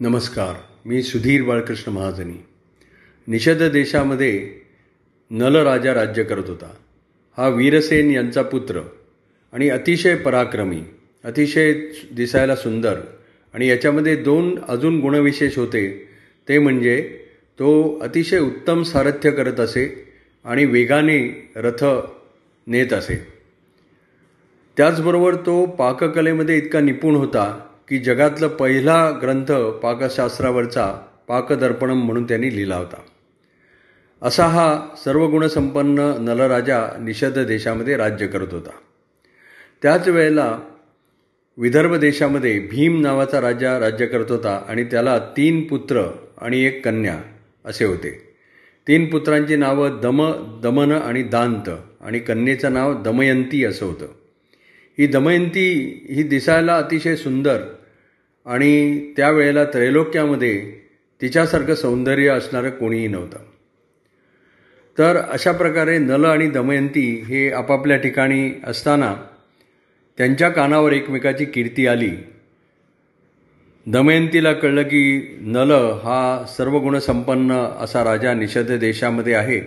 नमस्कार मी सुधीर बाळकृष्ण महाजनी. निषद देशामध्ये नलराजा राज्य करत होता. हा वीरसेन यांचा पुत्र आणि अतिशय पराक्रमी अतिशय दिसायला सुंदर आणि याच्यामध्ये दोन अजून गुणविशेष होते. ते म्हणजे तो अतिशय उत्तम सारथ्य करत असे आणि वेगाने रथ नेत असे. त्याचबरोबर तो पाककलेमध्ये इतका निपुण होता की जगातला पहिला ग्रंथ पाकशास्त्रावरचा पाकदर्पणम म्हणून त्यांनी लिहिला होता. असा हा सर्वगुणसंपन्न नलराजा निषद देशामध्ये राज्य करत होता. त्याच वेळेला विदर्भ देशामध्ये भीम नावाचा राजा राज्य करत होता आणि त्याला तीन पुत्र आणि एक कन्या असे होते. तीन पुत्रांची नावं दम दमन आणि दांत आणि कन्येचं नाव दमयंती असं होतं. ही दमयंती ही दिसायला अतिशय सुंदर आणि त्यावेळेला त्रैलोक्यामध्ये तिच्यासारखं सौंदर्य असणारं कोणीही नव्हतं. तर अशा प्रकारे नल आणि दमयंती हे आपापल्या ठिकाणी असताना त्यांच्या कानावर एकमेकाची कीर्ती आली. दमयंतीला कळलं की नल हा सर्व गुणसंपन्न असा राजा निषद देशामध्ये आहे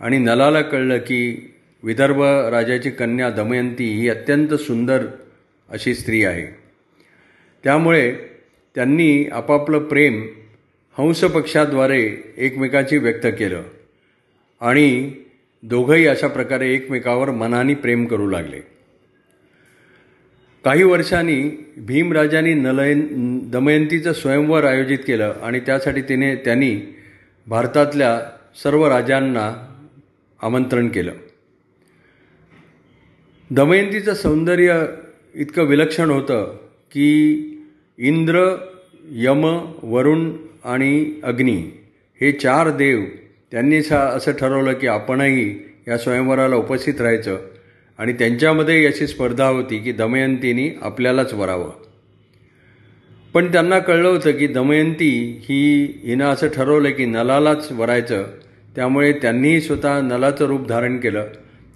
आणि नलाला कळलं की विदर्भ राजाची कन्या दमयंती ही अत्यंत सुंदर अशी स्त्री आहे. त्यामुळे त्यांनी आपापलं प्रेम हंसपक्षाद्वारे एकमेकाची व्यक्त केलं. आणि दोघंही अशा प्रकारे एकमेकावर मनाने प्रेम करू लागले. काही वर्षांनी भीमराजांनी नलयन दमयंतीचं स्वयंवर आयोजित केलं आणि त्यासाठी तिने त्यांनी भारतातल्या सर्व राजांना आमंत्रण केलं. दमयंतीचं सौंदर्य इतकं विलक्षण होतं की इंद्र यम वरुण आणि अग्नी हे चार देव त्यांनी सा असं ठरवलं की आपणही या स्वयंवराला उपस्थित राहायचं आणि त्यांच्यामध्ये अशी स्पर्धा होती की दमयंतीनी आपल्यालाच वरावं. पण त्यांना कळलं होतं की दमयंती ही हिनं असं ठरवलं की नलालाच वरायचं त्यामुळे त्यांनीही स्वतः नलाचं रूप धारण केलं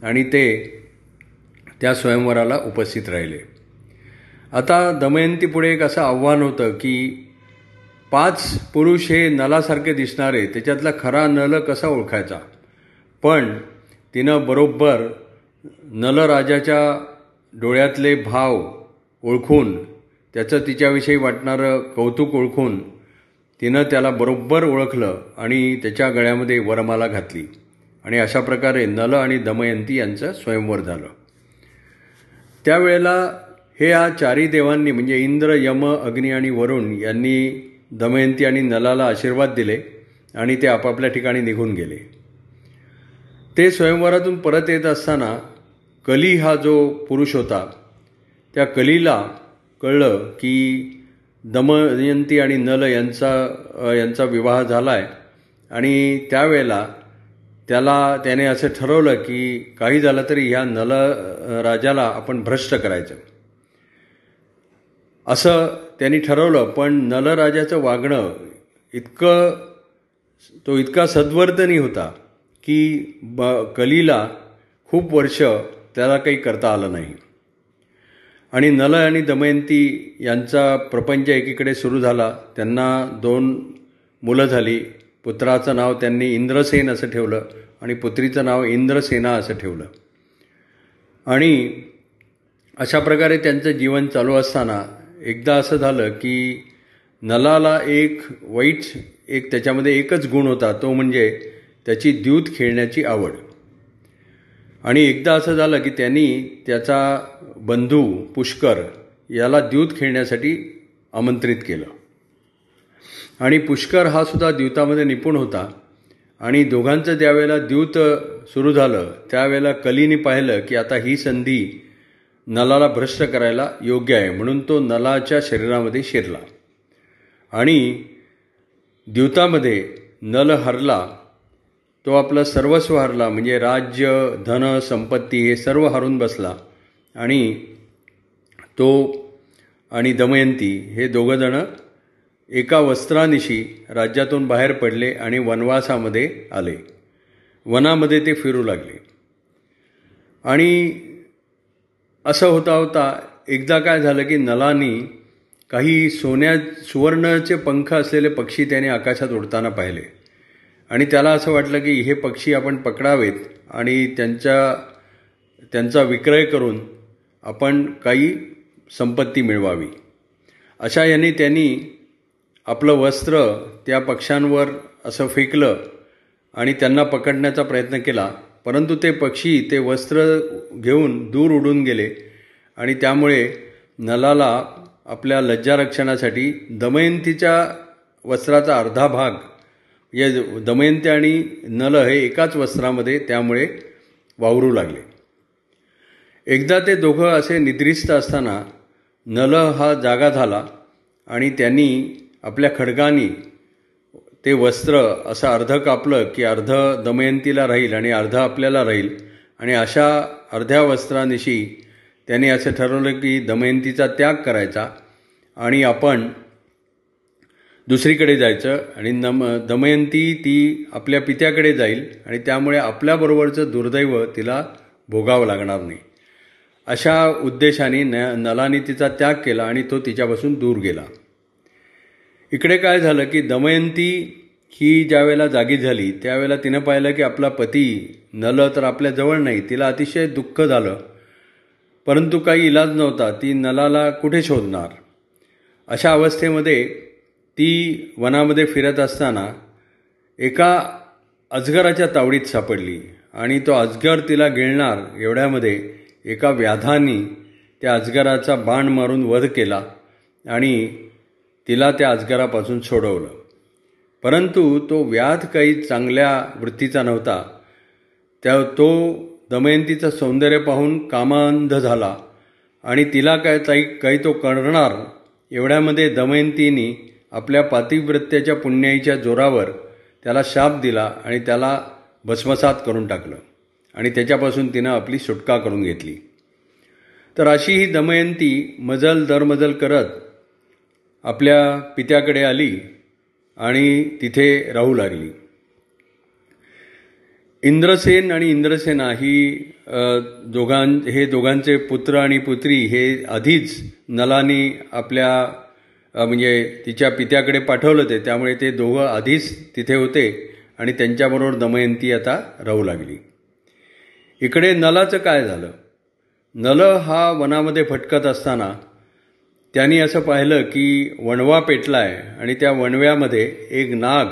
आणि ते त्या स्वयंवराला उपस्थित राहिले. आता दमयंती पुढे एक असं आव्हान होतं की पाच पुरुष हे नलासारखे दिसणारे त्याच्यातला खरा नल कसा ओळखायचा? पण तिनं बरोबर नलराजाच्या डोळ्यातले भाव ओळखून त्याचं तिच्याविषयी वाटणारं कौतुक ओळखून तिनं त्याला बरोबर ओळखलं आणि त्याच्या गळ्यामध्ये वरमाला घातली. आणि अशा प्रकारे नल आणि दमयंती यांचं स्वयंवर झालं. त्यावेळेला हे या चारी देवांनी म्हणजे इंद्र यम अग्नी आणि वरुण यांनी दमयंती आणि नलाला आशीर्वाद दिले आणि ते आपापल्या ठिकाणी निघून गेले. ते स्वयंवरातून परत येत असताना कली हा जो पुरुष होता त्या कलीला कळलं की दमयंती आणि नल यांचा यांचा विवाह झाला आहे आणि त्यावेळेला त्याला त्याने असं ठरवलं की काही झालं तरी ह्या नल राजाला आपण भ्रष्ट करायचं. असं त्यांनी ठरवलं पण नलराजाचं वागणं इतकं तो इतका सद्वर्तनी होता की ब कलीला खूप वर्ष त्याला काही करता आलं नाही. आणि नल आणि दमयंती यांचा प्रपंच एकीकडे सुरू झाला. त्यांना दोन मुलं झाली. पुत्राचं नाव त्यांनी इंद्रसेन असं ठेवलं आणि पुत्रीचं नाव इंद्रसेना असं ठेवलं. आणि अशा प्रकारे त्यांचं जीवन चालू असताना एकदा असं झालं की नलाला एक वाईट एक त्याच्यामध्ये एकच गुण होता तो म्हणजे त्याची द्यूत खेळण्याची आवड. आणि एकदा असं झालं की त्यांनी त्याचा बंधू पुष्कर याला द्यूत खेळण्यासाठी आमंत्रित केलं. आणि पुष्कर हा सुद्धा द्यूतामध्ये निपुण होता. आणि दोघांचं ज्यावेळेला द्यूत सुरू झालं त्यावेळेला कलीने पाहिलं की आता ही संधी नलाला भ्रष्ट करायला योग्य आहे म्हणून तो नलाच्या शरीरामध्ये शिरला. आणि द्यूतामध्ये नल हरला तो आपलं सर्वस्व हरला म्हणजे राज्य धन संपत्ती हे सर्व हरून बसला. आणि तो आणि दमयंती हे दोघंजणं एका वस्त्रानिशी राज्यातून बाहेर पडले आणि वनवासामध्ये आले. वनामध्ये ते फिरू लागले. आणि असं होता होता एकदा काय झालं की नलानी काही सोन्या सुवर्णाचे पंख असलेले पक्षी त्याने आकाशात उडताना पाहिले. आणि त्याला असं वाटलं की हे पक्षी आपण पकडावेत आणि त्यांच्या त्यांचा विक्रय करून आपण काही संपत्ती मिळवावी. अशा याने त्यांनी आपलं वस्त्र त्या पक्ष्यांवर असं फेकलं आणि त्यांना पकडण्याचा प्रयत्न केला. परंतु ते पक्षी ते वस्त्र घेऊन दूर उडून गेले आणि त्यामुळे नलाला आपल्या लज्जारक्षणासाठी दमयंतीच्या वस्त्राचा अर्धा भाग या दमयंती आणि नल हे एकाच वस्त्रामध्ये त्यामुळे वावरू लागले. एकदा ते दोघं असे निद्रिस्त असताना नल हा जागा झाला आणि त्यांनी आपल्या खडगानी ते वस्त्र असं अर्धं कापलं की अर्धं दमयंतीला राहील आणि अर्धं आपल्याला राहील. आणि अशा अर्ध्या वस्त्रानिशी त्याने असं ठरवलं की दमयंतीचा त्याग करायचा आणि आपण दुसरीकडे जायचं आणि नम दमयंती ती आपल्या पित्याकडे जाईल आणि त्यामुळे आपल्याबरोबरचं दुर्दैव तिला भोगावं लागणार नाही. अशा उद्देशाने न नलाने तिचा त्याग केला आणि तो तिच्यापासून दूर गेला. इकडे काय झालं की दमयंती ही ज्या वेळेला जागी झाली त्यावेळेला तिनं पाहिलं की आपला पती नल तर आपल्याजवळ नाही तिला अतिशय दुःख झालं. परंतु काही इलाज नव्हता ती नलाला कुठे शोधणार? अशा अवस्थेमध्ये ती वनामध्ये फिरत असताना एका अजगराच्या तावडीत सापडली आणि तो अजगर तिला गिळणार एवढ्यामध्ये एका व्याधानी त्या अजगराचा बाण मारून वध केला आणि तिला त्या अजगरापासून सोडवलं. परंतु तो व्याध काही चांगल्या वृत्तीचा नव्हता. त्या तो दमयंतीचं सौंदर्य पाहून कामांध झाला. आणि तिला काय काही काही तो करणार एवढ्यामध्ये दमयंतीनी आपल्या पातिवृत्त्याच्या पुण्याईच्या जोरावर त्याला शाप दिला आणि त्याला भस्मसात करून टाकलं. आणि त्याच्यापासून तिनं आपली सुटका करून घेतली. तर अशी ही दमयंती मजल दरमजल करत आपल्या पित्याकडे आली आणि तिथे राहू लागली. इंद्रसेन आणि इंद्रसेना ही दोघां हे दोघांचे पुत्र आणि पुत्री हे आधीच नलानी आपल्या म्हणजे तिच्या पित्याकडे पाठवलं ते त्यामुळे ते दोघं आधीच तिथे होते आणि त्यांच्याबरोबर दमयंती आता राहू लागली. इकडे नलाचं काय झालं? नल हा वनामध्ये फटकत असताना त्यांनी असं पाहिलं की वणवा पेटला आहे आणि त्या वणव्यामध्ये एक नाग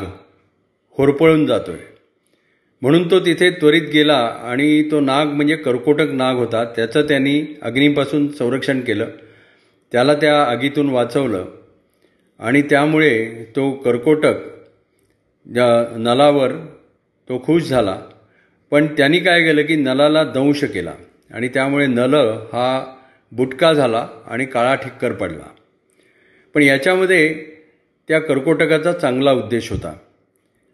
होरपळून जातो आहे म्हणून तो तिथे त्वरित गेला आणि तो नाग म्हणजे कर्कोटक नाग होता. त्याचं त्यांनी अग्नीपासून संरक्षण केलं. त्याला त्या आगीतून वाचवलं. आणि त्यामुळे तो कर्कोटक ज्या नलावर तो खुश झाला. पण त्यांनी काय केलं की नलाला दंश केला. आणि त्यामुळे नल हा बुटका झाला आणि काळा ठिक्कर पडला. पण याच्यामध्ये त्या कर्कोटकाचा चांगला उद्देश होता.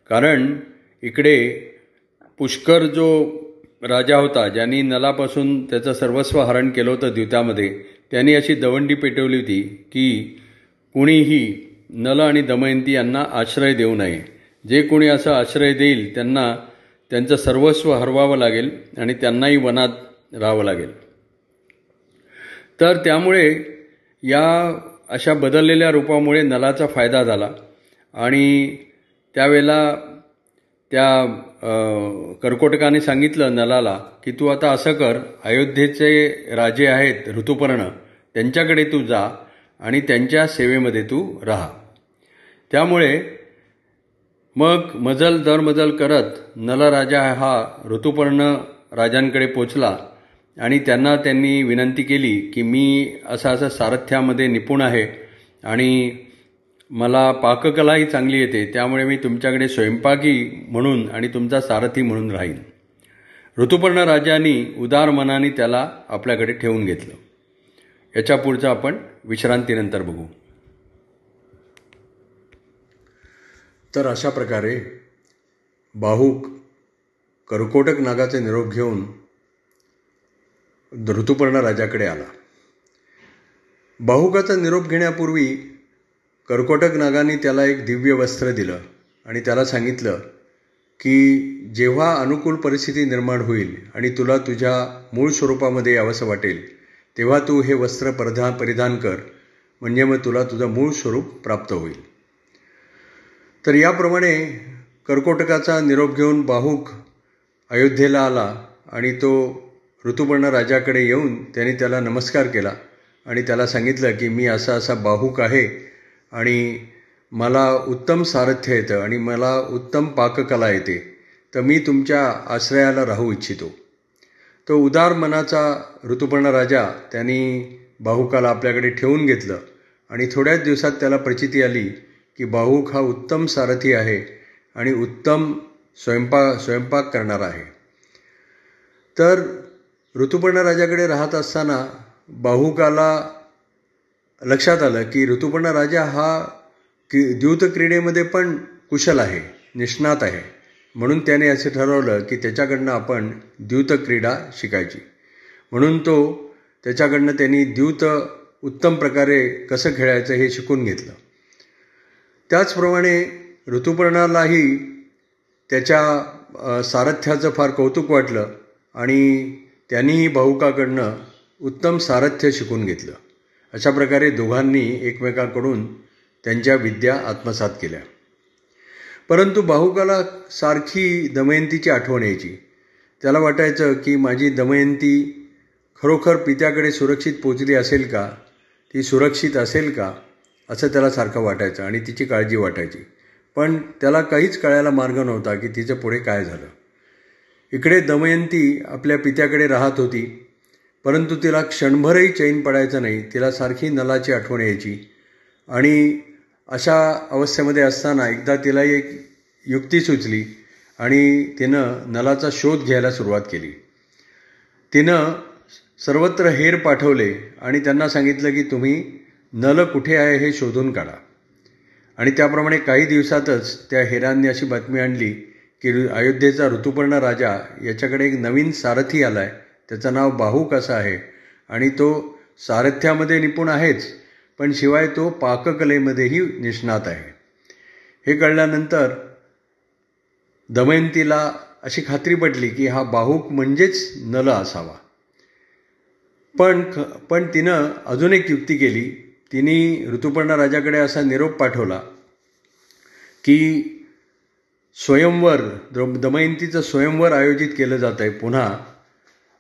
कारण इकडे पुष्कर जो राजा होता ज्यांनी नलापासून त्याचं सर्वस्व हरण केलं होतं द्यूतामध्ये त्यांनी अशी दवंडी पेटवली होती की कुणीही नल आणि दमयंती यांना आश्रय देऊ नये. जे कोणी असं आश्रय देईल त्यांना त्यांचं सर्वस्व हरवावं लागेल आणि त्यांनाही वनात राहावं लागेल. तर त्यामुळे या अशा बदललेल्या रूपामुळे नलाचा फायदा झाला. आणि त्यावेळेला त्या कर्कोटकाने सांगितलं नलाला की तू आता असं कर अयोध्येचे राजे आहेत ऋतुपर्ण त्यांच्याकडे तू जा आणि त्यांच्या सेवेमध्ये तू राहा. त्यामुळे मग मजल दरमजल करत नलराजा हा ऋतुपर्ण राजांकडे पोचला. आणि त्यांना त्यांनी विनंती केली की मी असं असं सारथ्यामध्ये निपुण आहे आणि मला पाककलाही चांगली येते त्यामुळे मी तुमच्याकडे स्वयंपाकी म्हणून आणि तुमचा सारथी म्हणून राहीन. ऋतुपर्ण राजांनी उदार मनाने त्याला आपल्याकडे ठेवून घेतलं. याच्या पुढचं आपण विश्रांतीनंतर बघू. तर अशा प्रकारे बाहूक कर्कोटक नागाचे निरोप घेऊन ऋतुपर्ण राजाकडे आला. बाहुकाचा निरोप घेण्यापूर्वी कर्कोटक नागाने त्याला एक दिव्य वस्त्र दिलं आणि त्याला सांगितलं की जेव्हा अनुकूल परिस्थिती निर्माण होईल आणि तुला तुझ्या मूळ स्वरूपामध्ये यावंसं वाटेल तेव्हा तू हे वस्त्र परिधान परिधान कर म्हणजे मग तुला तुझं मूळ स्वरूप प्राप्त होईल. तर याप्रमाणे कर्कोटकाचा निरोप घेऊन बाहूक अयोध्येला आला आणि तो ऋतुपर्ण राजाकडे येऊन त्याने त्याला नमस्कार केला आणि त्याला सांगितलं की मी असा असा बाहूक आहे आणि मला उत्तम सारथ्य येतं आणि मला उत्तम पाककला येते तर मी तुमच्या आश्रयाला राहू इच्छितो. तो उदार मनाचा ऋतुपर्ण राजा त्यांनी बाहुकाला आपल्याकडे ठेवून घेतलं आणि थोड्याच दिवसात त्याला प्रचिती आली की बाहूक हा उत्तम सारथी आहे आणि उत्तम स्वयंपाक स्वयंपाक करणारा आहे. तर ऋतुपर्ण राजाकडे राहत असताना बाहुकाला लक्षात आलं की ऋतुपर्ण राजा हा कि द्यूत क्रीडेमध्ये पण कुशल आहे निष्णात आहे. म्हणून त्याने असं ठरवलं की त्याच्याकडनं आपण द्यूत क्रीडा शिकायची. म्हणून तो त्याच्याकडनं त्यांनी द्यूत उत्तम प्रकारे कसं खेळायचं हे शिकून घेतलं. त्याचप्रमाणे ऋतुपर्णालाही त्याच्या सारथ्याचं फार कौतुक वाटलं आणि त्यांनीही भाऊकाकडनं उत्तम सारथ्य शिकून घेतलं. अशा प्रकारे दोघांनी एकमेकांकडून त्यांच्या विद्या आत्मसात केल्या. परंतु बाहुकाला सारखी दमयंतीची आठवण यायची. त्याला वाटायचं की माझी दमयंती खरोखर पित्याकडे सुरक्षित पोचली असेल का? ती सुरक्षित असेल का? असं त्याला सारखं वाटायचं आणि तिची काळजी वाटायची. पण त्याला काहीच कळायला मार्ग नव्हता की तिचं पुढे काय झालं. इकडे दमयंती आपल्या पित्याकडे राहत होती परंतु तिला क्षणभरही चैन पडायचं नाही तिला सारखी नलाची आठवण यायची. आणि अशा अवस्थेमध्ये असताना एकदा तिला एक युक्ती सुचली आणि तिनं नलाचा शोध घ्यायला सुरुवात केली. तिनं सर्वत्र हेर पाठवले आणि त्यांना सांगितलं की तुम्ही नल कुठे आहे हे शोधून काढा. आणि त्याप्रमाणे काही दिवसातच त्या हेरांनी अशी बातमी आणली की अयोध्येचा ऋतुपर्ण राजा याच्याकडे एक नवीन सारथी आला आहे त्याचं नाव बाहूक असं आहे? आणि तो सारथ्यामध्ये निपुण आहेच पण शिवाय तो पाककलेमध्येही निष्णात आहे. हे कळल्यानंतर दमयंतीला अशी खात्री पटली की हा बाहूक म्हणजेच नल असावा. पण ख पण तिनं अजून एक युक्ती केली. तिने ऋतुपर्ण राजाकडे असा निरोप पाठवला की स्वयंवर दमयंतीचं स्वयंवर आयोजित केलं जात आहे पुन्हा.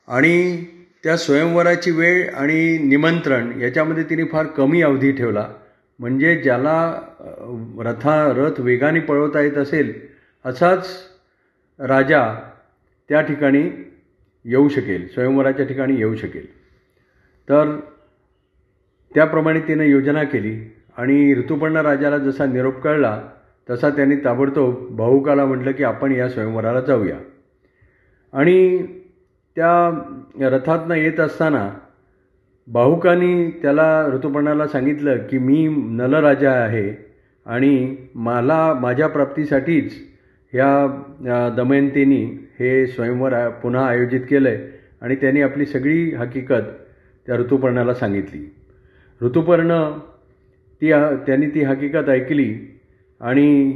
आणि त्या स्वयंवराची वेळ आणि निमंत्रण याच्यामध्ये तिने फार कमी अवधी ठेवला. म्हणजे ज्याला रथा रथ वेगाने पळवता येत असेल असाच राजा त्या ठिकाणी येऊ शकेल स्वयंवराच्या ठिकाणी येऊ शकेल. तर त्याप्रमाणे तिनं योजना केली आणि ऋतुपर्ण राजाला जसा निरोप कळला तसा त्यांनी ताबडतोब भाऊकाला म्हटलं की आपण या स्वयंवराला जाऊया. आणि त्या रथातनं येत असताना बाहुकानी त्याला ऋतुपर्णाला सांगितलं की मी नलराजा आहे आणि मला माझ्या प्राप्तीसाठीच ह्या दमयंतीनी हे स्वयंवर पुन्हा आयोजित केलं आहे आणि त्यांनी आपली सगळी हकीकत त्या ऋतुपर्णाला सांगितली. ऋतुपर्ण ती त्यांनी ती हकीकत ऐकली आणि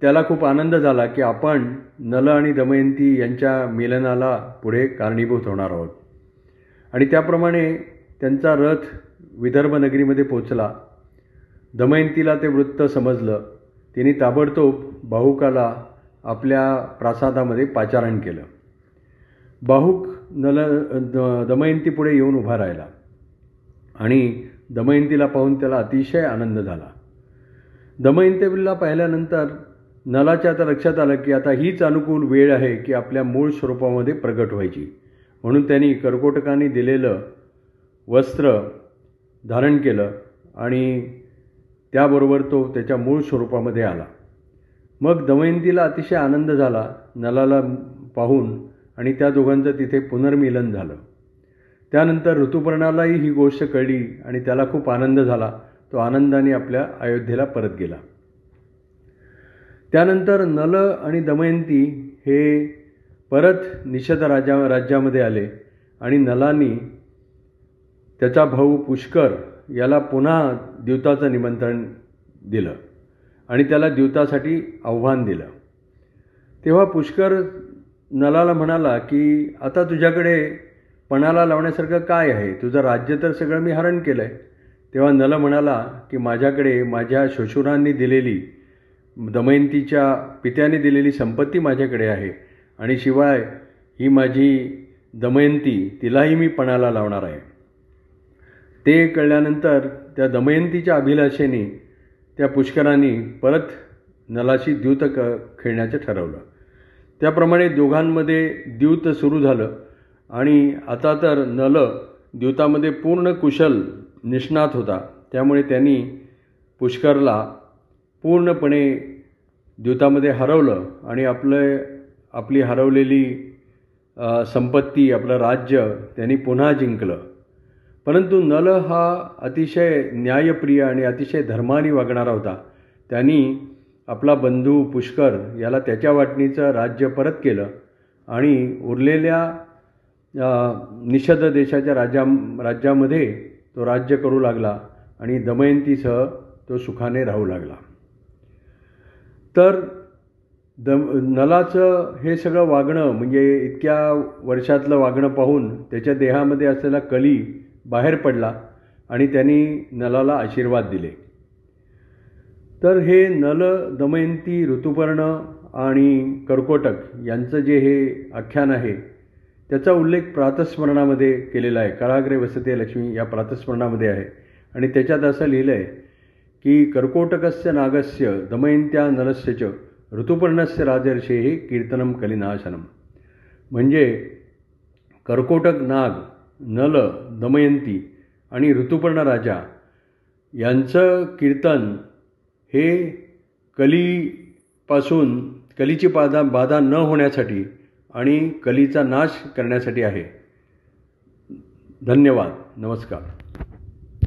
त्याला खूप आनंद झाला की आपण नल आणि दमयंती यांच्या मिलनाला पुढे कारणीभूत होणार आहोत. आणि त्याप्रमाणे त्यांचा रथ विदर्भ नगरीमध्ये पोचला दमयंतीला ते वृत्त समजलं. तिने ताबडतोब बाहुकाला आपल्या प्रासादामध्ये पाचारण केलं. बाहुक नल दमयंतीपुढे येऊन उभा राहिला. आणि दमयंतीला पाहून त्याला अतिशय आनंद झाला. दमयंतीला पाहिल्यानंतर नलाच्या आता लक्षात आलं की आता हीच अनुकूल वेळ आहे की आपल्या मूळ स्वरूपामध्ये प्रगट व्हायची. म्हणून त्यांनी कर्कोटकांनी दिलेलं वस्त्र धारण केलं आणि त्याबरोबर तो त्याच्या मूळ स्वरूपामध्ये आला. मग दमयंतीला अतिशय आनंद झाला नलाला पाहून आणि त्या दोघांचं तिथे पुनर्मिलन झालं. त्यानंतर ऋतुपर्णालाही ही गोष्ट कळली आणि त्याला खूप आनंद झाला. तो आनंदाने आपल्या अयोध्येला परत गेला. त्यानंतर नल आणि दमयंती हे परत निषद राजा राज्यामध्ये आले आणि नलानी त्याचा भाऊ पुष्कर याला पुन्हा द्यूताचं निमंत्रण दिलं आणि त्याला द्यूतासाठी आव्हान दिलं. तेव्हा पुष्कर नलाला म्हणाला की आता तुझ्याकडे पणाला लावण्यासारखं काय आहे? तुझं राज्य तर सगळं मी हरण केलं आहे तेव्हा नल म्हणाला की माझ्याकडे माझ्या श्वशुरांनी दिलेली दमयंतीच्या पित्याने दिलेली संपत्ती माझ्याकडे आहे. आणि शिवाय ही माझी दमयंती तिलाही मी पणाला लावणार आहे. ते कळल्यानंतर त्या दमयंतीच्या अभिलाषेने त्या पुष्करांनी परत नलाशी द्यूत क खेळण्याचं ठरवलं. त्याप्रमाणे दोघांमध्ये द्यूत सुरू झालं आणि आता तर नल द्यूतामध्ये पूर्ण कुशल निष्णात होता. त्यामुळे त्यांनी पुष्करला पूर्णपणे द्यूतामध्ये हरवलं आणि आपलं आपली हरवलेली संपत्ती आपलं राज्य त्यांनी पुन्हा जिंकलं. परंतु नल हा अतिशय न्यायप्रिय आणि अतिशय धर्माने वागणारा होता. त्यांनी आपला बंधू पुष्कर याला त्याच्या वाटणीचं राज्य परत केलं आणि उरलेल्या निषद देशाच्या राज्या राज्यामध्ये तो राज्य करू लागला आणि दमयंतीसह तो सुखाने राहू लागला. तर दम नलाचं हे सगळं वागणं म्हणजे इतक्या वर्षातलं वागणं पाहून त्याच्या देहामध्ये असलेला कली बाहेर पडला आणि त्यांनी नलाला आशीर्वाद दिले. तर हे नल दमयंती ऋतुपर्ण आणि कर्कोटक यांचं जे हे आख्यान आहे त्याचा उल्लेख प्रातस्मरणामध्ये केलेला आहे. काळाग्रे वसते लक्ष्मी या प्रातस्मरणामध्ये आहे. आणि त्याच्यात असं लिहिलं आहे की कर्कोटकस्य नागस्य दमयंत्या नलस्य च ऋतुपर्णस्य राजर्षे हे कीर्तनम कलिनाशनम. म्हणजे कर्कोटक नाग नल दमयंती आणि ऋतुपर्ण राजा यांचं कीर्तन हे कलीपासून कलीची बाधा बाधा न होण्यासाठी आणि कलीचा नाश करण्यासाठी आहे. धन्यवाद. नमस्कार.